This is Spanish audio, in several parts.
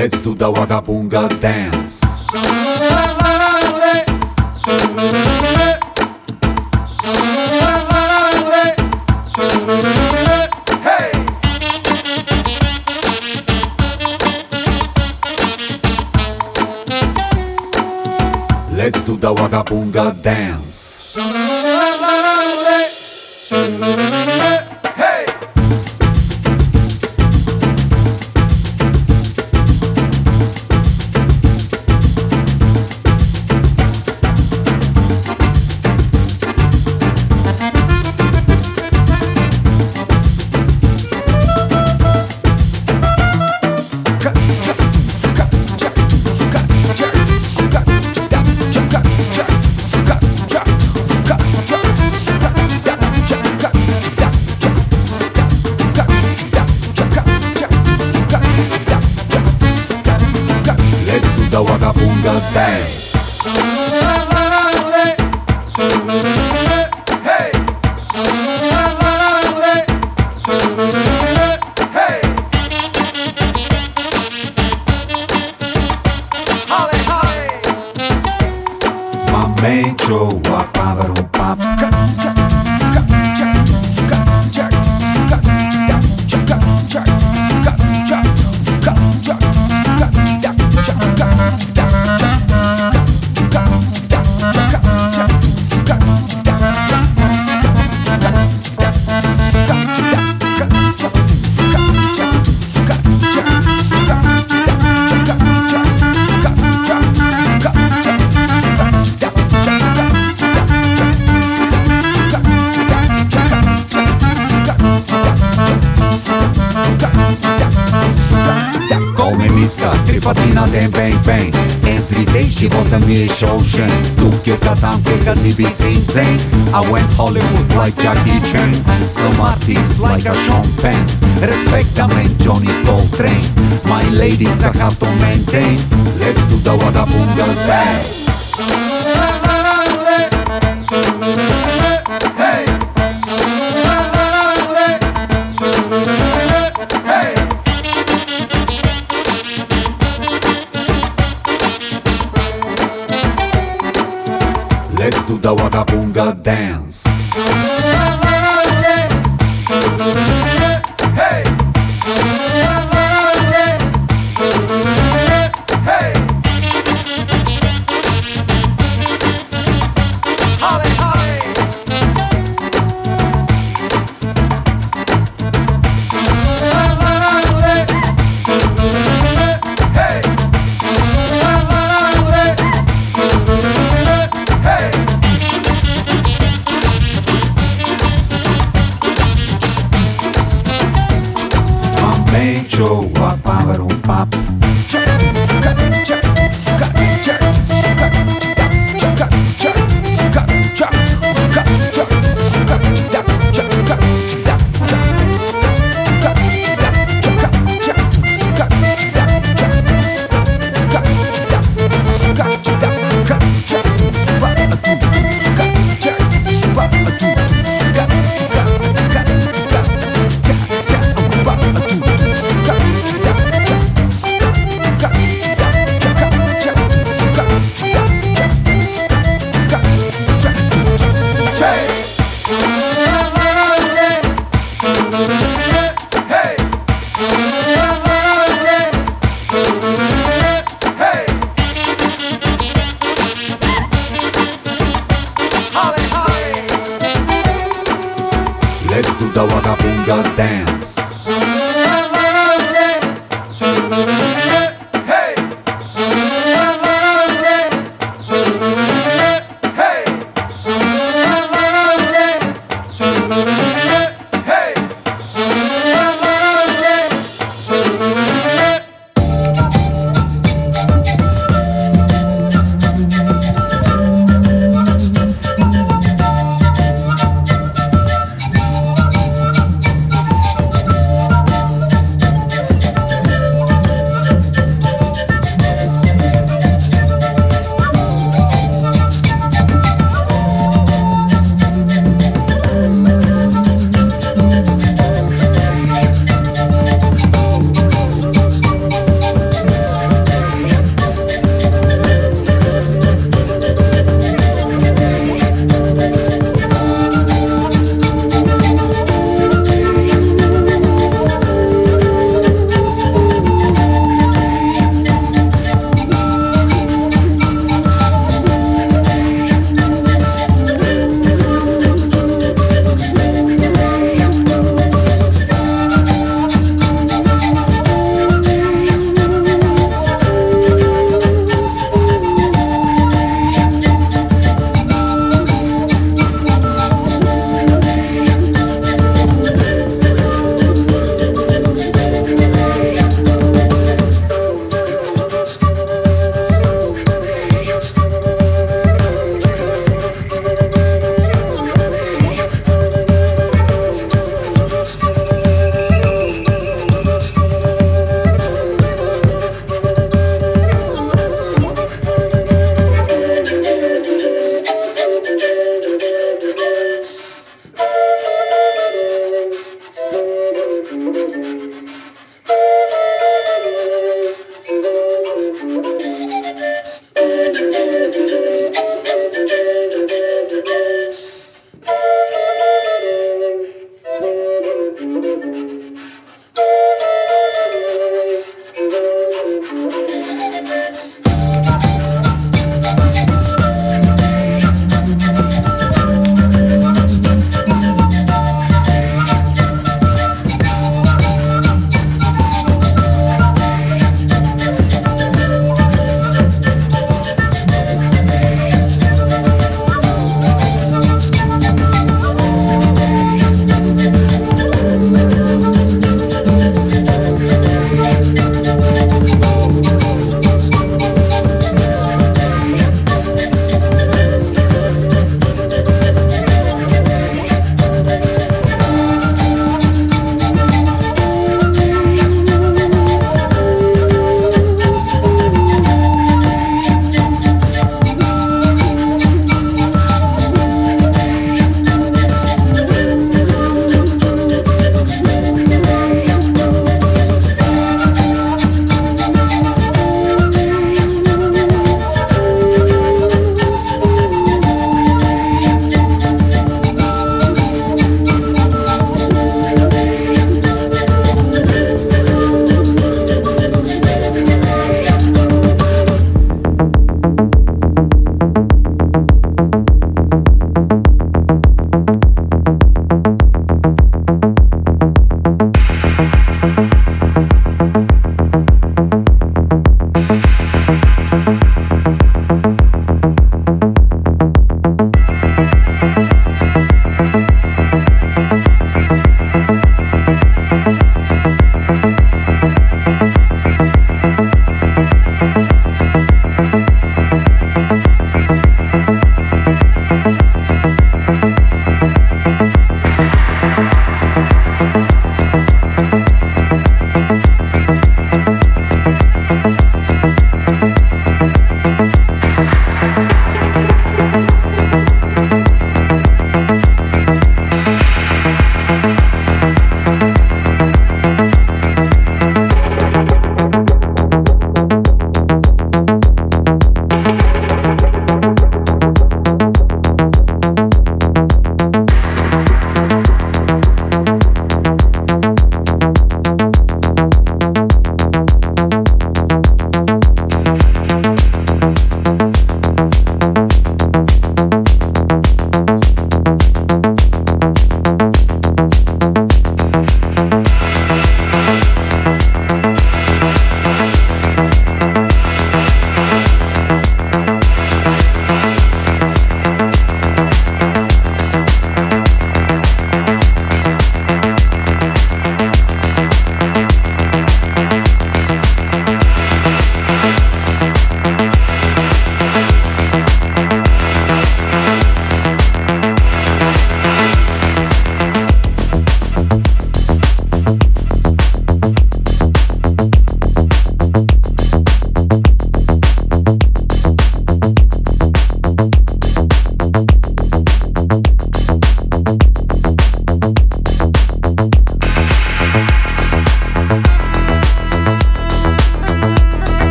Let's do the Wagabunga dance. Let's do the Wagabunga dance. Miska, tripatina den bang bang. Every day she bought a me ocean Tukio tanke kazi be sing sing I went Hollywood like Jackie Chan. Some artists like a Sean Penn. Respect a man Johnny Coltrane. My ladies I have to maintain. Let's do the Wagabunga dance the waka bunga dance.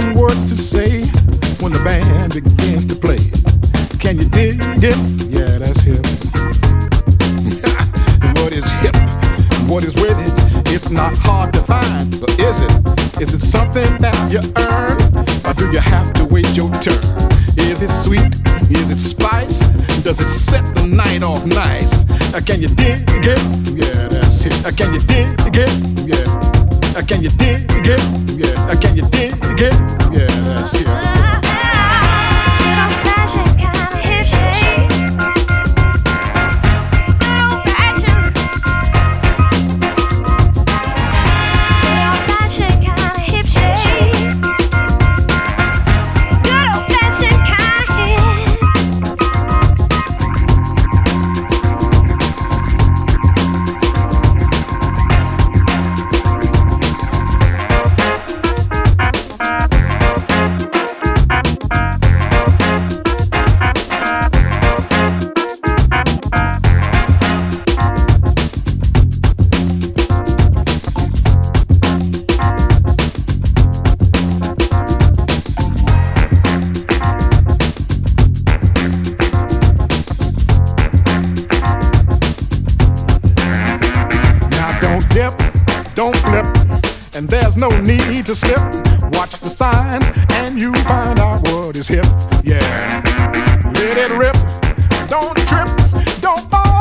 some and there's no need to slip. Watch the signs, and you find out what is hip. Yeah, let it rip, don't trip, don't fall.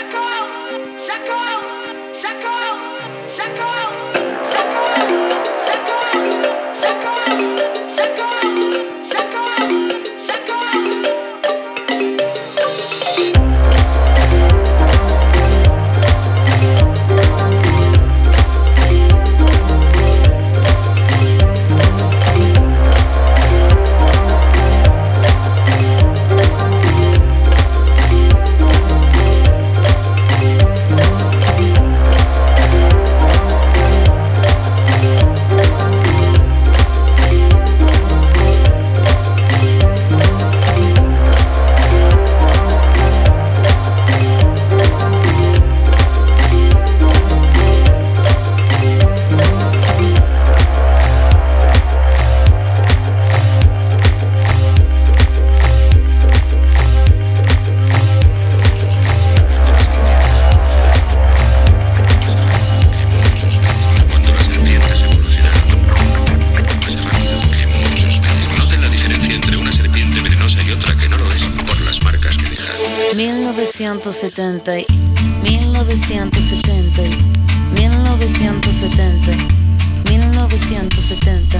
J'accorde, j'accorde, j'accorde, j'accorde. 1970, 1970, 1970, 1970.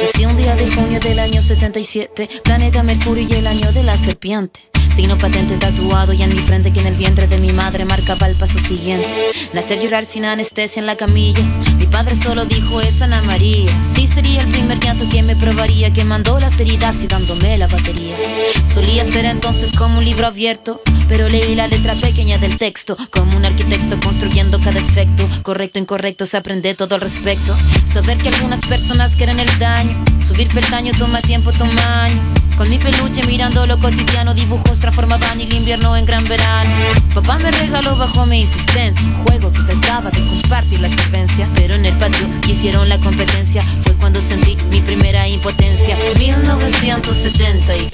Nací un día de junio del año 77, planeta Mercurio y el año de la serpiente. Signo patente tatuado y en mi frente que en el vientre de mi madre marcaba el paso siguiente. Nacer llorar sin anestesia en la camilla. Mi padre solo dijo es Ana María. Sí sería el primer llanto que me probaría, que mandó las heridas y dándome la batería. Solía ser entonces como un libro abierto, pero leí la letra pequeña del texto, como un arquitecto construyendo cada efecto. Correcto, incorrecto, se aprende todo al respecto. Saber que algunas personas quieren el daño, subir peldaño toma tiempo, toma año. Con mi peluche mirando lo cotidiano, dibujos transformaban el invierno en gran verano. Papá me regaló bajo mi insistencia juego que trataba de compartir la solvencia. Pero en el patio hicieron la competencia, fue cuando sentí mi primera impotencia. 1970 y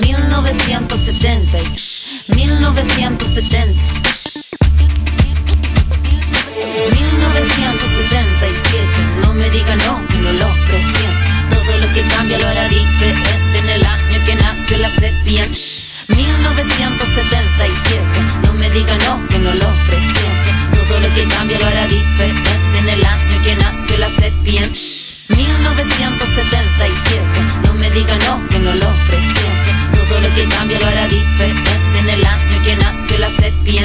1970 y 1970. 1977, no me diga no, que no lo presiento. Todo lo que cambia lo hará diferente en el año que nació la sepia. 1977, no me diga no, que no lo presiento. Todo lo que cambia lo hará diferente en el año que nació la sepia. 1977, no me diga no, que no lo presiento. Todo lo que cambia lo hará diferente en el año que nació la. Mi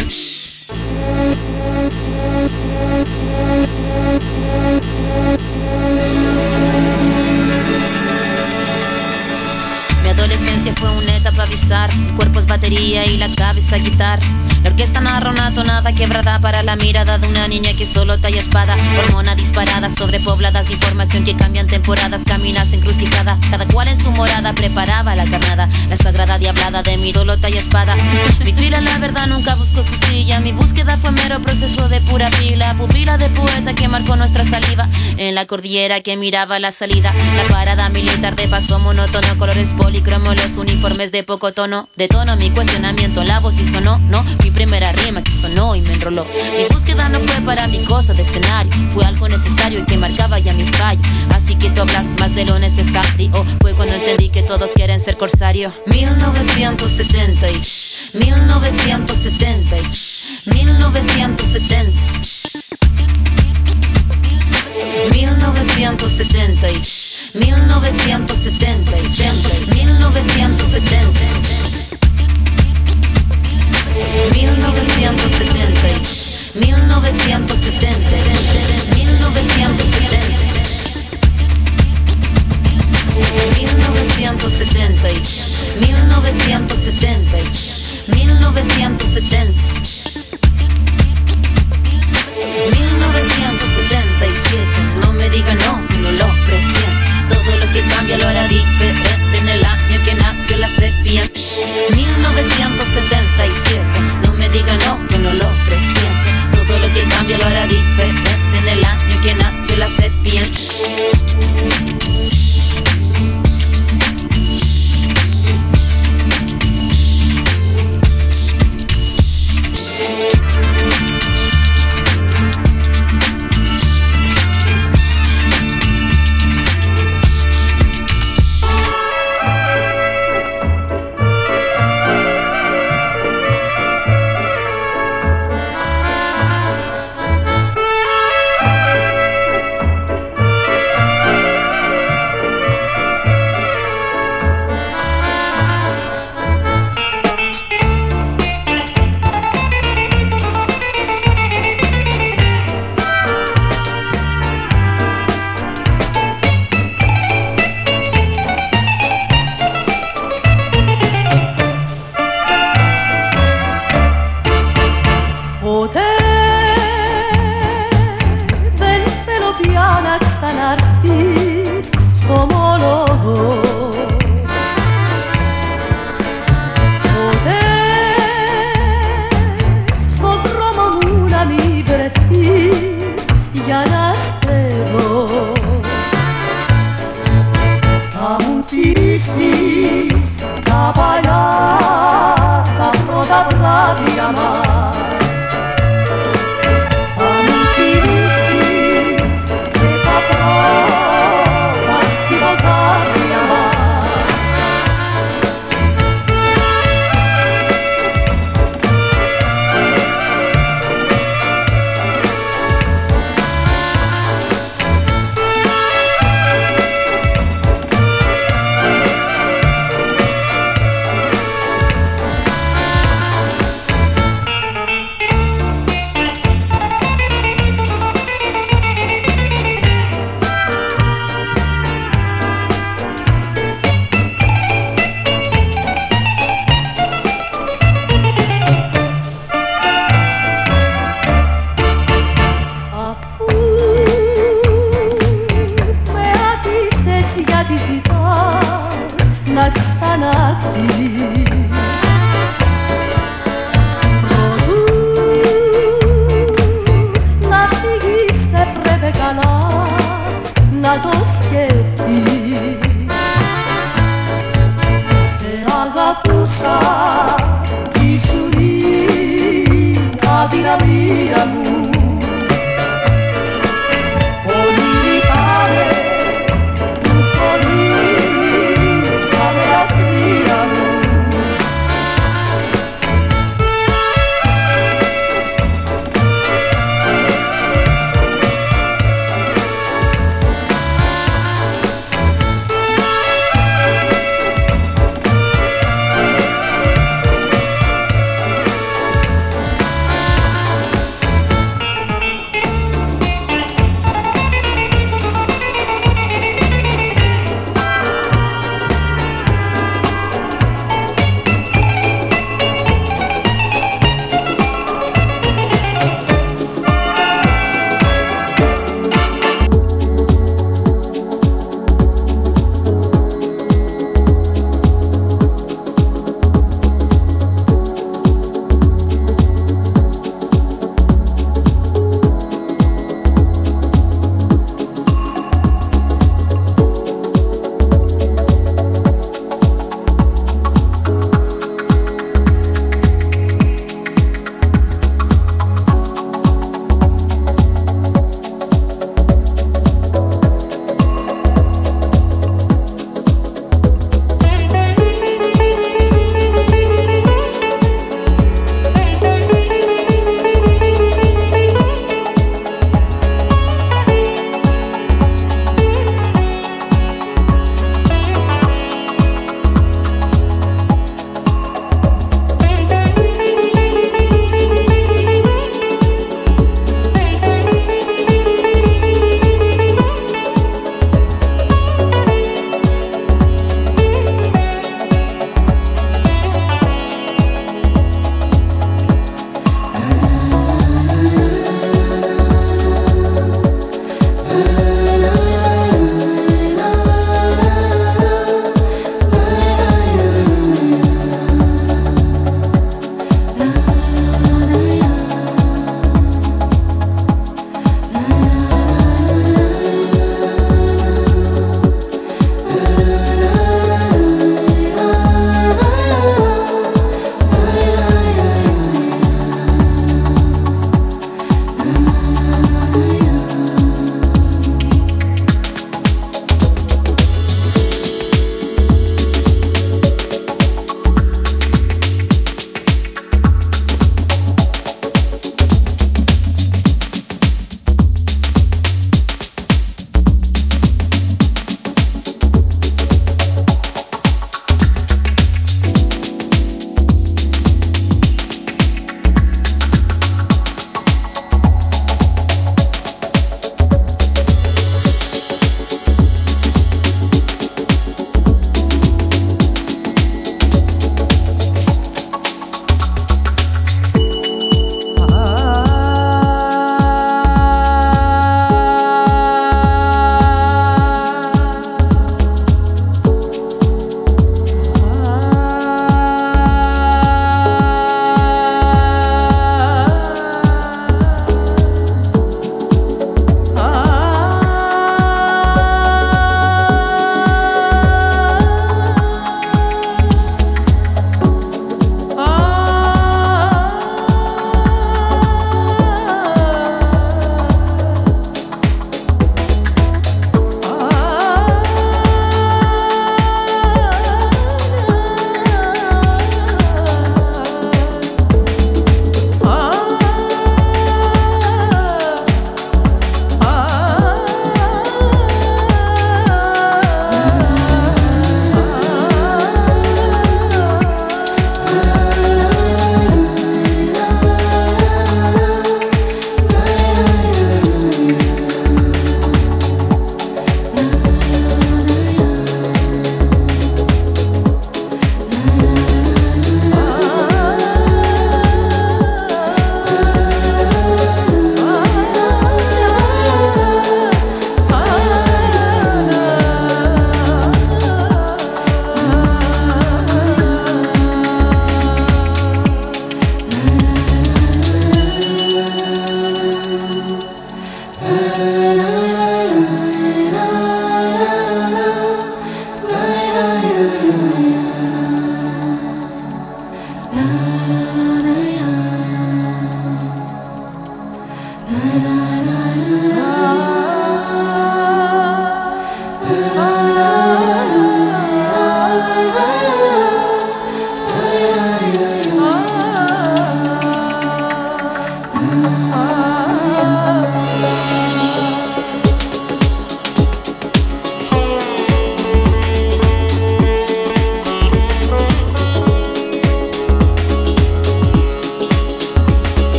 adolescencia fue una etapa bizarra. El cuerpo es batería y la cabeza guitarra. La orquesta narra una tonada quebrada para la mirada de una niña que solo talla espada. Hormona disparada, sobrepobladas información que cambian temporadas, caminas encrucijada. Cada cual en su morada preparaba la carnada. La sagrada diablada de mi solo talla espada. Mi fila, la verdad, nunca buscó su silla. Mi búsqueda fue mero proceso de pura pila. Pupila de poeta que marcó nuestra saliva. En la cordillera que miraba la salida. La parada militar de paso monótono, colores los uniformes de poco tono. De tono mi cuestionamiento, la voz y sonó, no. Mi primera rima que sonó y me enroló. Mi búsqueda no fue para mi cosa de escenario, fue algo necesario y que marcaba ya mi fallo. Así que tú hablas más de lo necesario. Fue cuando entendí que todos quieren ser corsario. 1970 y 1970